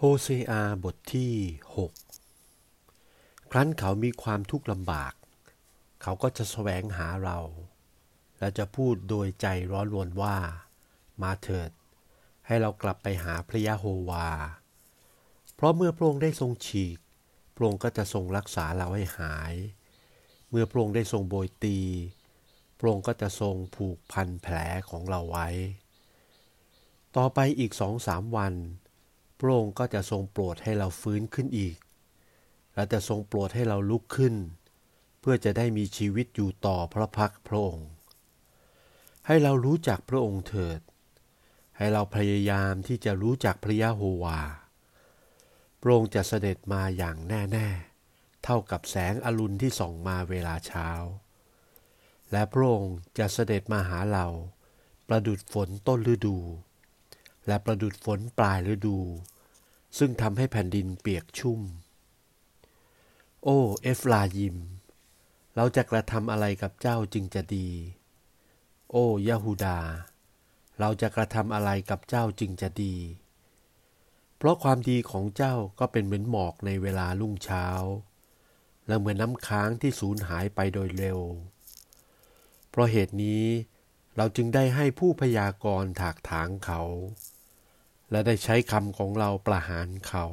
โฮเซอาบทที่ 6 ครั้นเขามีความทุกข์ลำบาก เขาก็จะแสวงหาเรา และจะพูดโดยใจร้อนรวนว่า มาเถิด ให้เรากลับไปหาพระยะโฮวา เพราะเมื่อพระองค์ได้ทรงฉีก พระองค์ก็จะทรงรักษาเราให้หาย เมื่อพระองค์ได้ทรงโบยตี พระองค์ก็จะทรงผูกพันแผลของเราไว้ ต่อไปอีกสองสามวัน พระองค์ก็จะทรงโปรดให้เราฟื้นขึ้นอีก และจะทรงโปรดให้เราลุกขึ้น เพื่อจะได้มีชีวิตอยู่ต่อพระพักพระองค์ ให้เรารู้จักพระองค์เถิด ให้เราพยายามที่จะรู้จักพระยะโฮวา พระองค์จะเสด็จมาอย่างแน่ ๆ เท่ากับแสงอรุณที่ส่องมาเวลาเช้า และพระองค์จะเสด็จมาหาเรา ประดุดฝนต้นฤดู และประดุดฝนปลายฤดู ซึ่งทำให้แผ่นดินเปียกชุ่ม โอ้ เอฟลายิม เราจะกระทำอะไรกับเจ้าจึงจะดี โอ้ยาฮูดา เราจะกระทำอะไรกับเจ้าจึงจะดี เพราะความดีของเจ้าก็เป็นเหมือนหมอกในเวลาลุ่งเช้า และเหมือนน้ำค้างที่สูญหายไปโดยเร็ว เพราะเหตุนี้เราจึงได้ให้ผู้พยากรณ์ถากถางเขา และได้ใช้คำของเราประหารเขา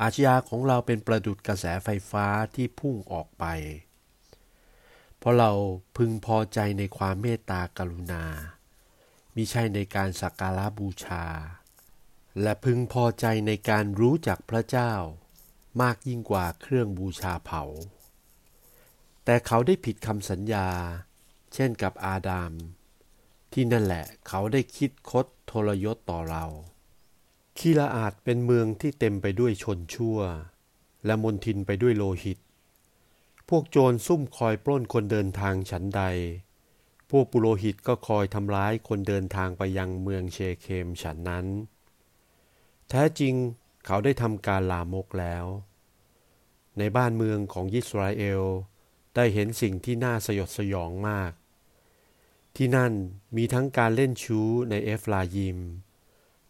อาชญาของเราเป็นประดุดกระแสไฟฟ้าที่พุ่งออกไป เพราะเราพึงพอใจในความเมตตากรุณามิใช่ในการสักการะบูชา และพึงพอใจในการรู้จักพระเจ้ามากยิ่งกว่าเครื่องบูชาเผา แต่เขาได้ผิดคำสัญญา เช่นกับอาดาม ที่นั่นแหละเขาได้คิดคดทรยศต่อเราคีลาอาดเป็นเมืองที่เต็มไปด้วยชนชั่ว และมนทินไปด้วยโลหิต พวกโจรซุ่มคอยปล้นคนเดินทางฉันใด พวกปุโรหิตก็คอยทำร้ายคนเดินทางไปยังเมืองเชเคมฉันนั้น แท้จริงเขาได้ทำการลามกแล้ว ในบ้านเมืองของยิสราเอลได้เห็นสิ่งที่น่าสยดสยองมาก ที่นั่นมีทั้งการเล่นชู้ในเอฟลายิม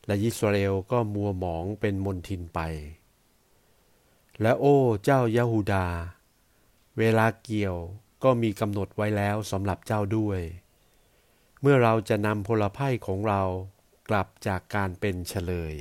และยิสราเอลก็มัวหมองเป็นมนทินไป และโอ้เจ้ายาฮูดา เวลาเกี่ยวก็มีกำหนดไว้แล้วสำหรับเจ้าด้วย เมื่อเราจะนำพลไพ่ของเรากลับจากการเป็นเฉลย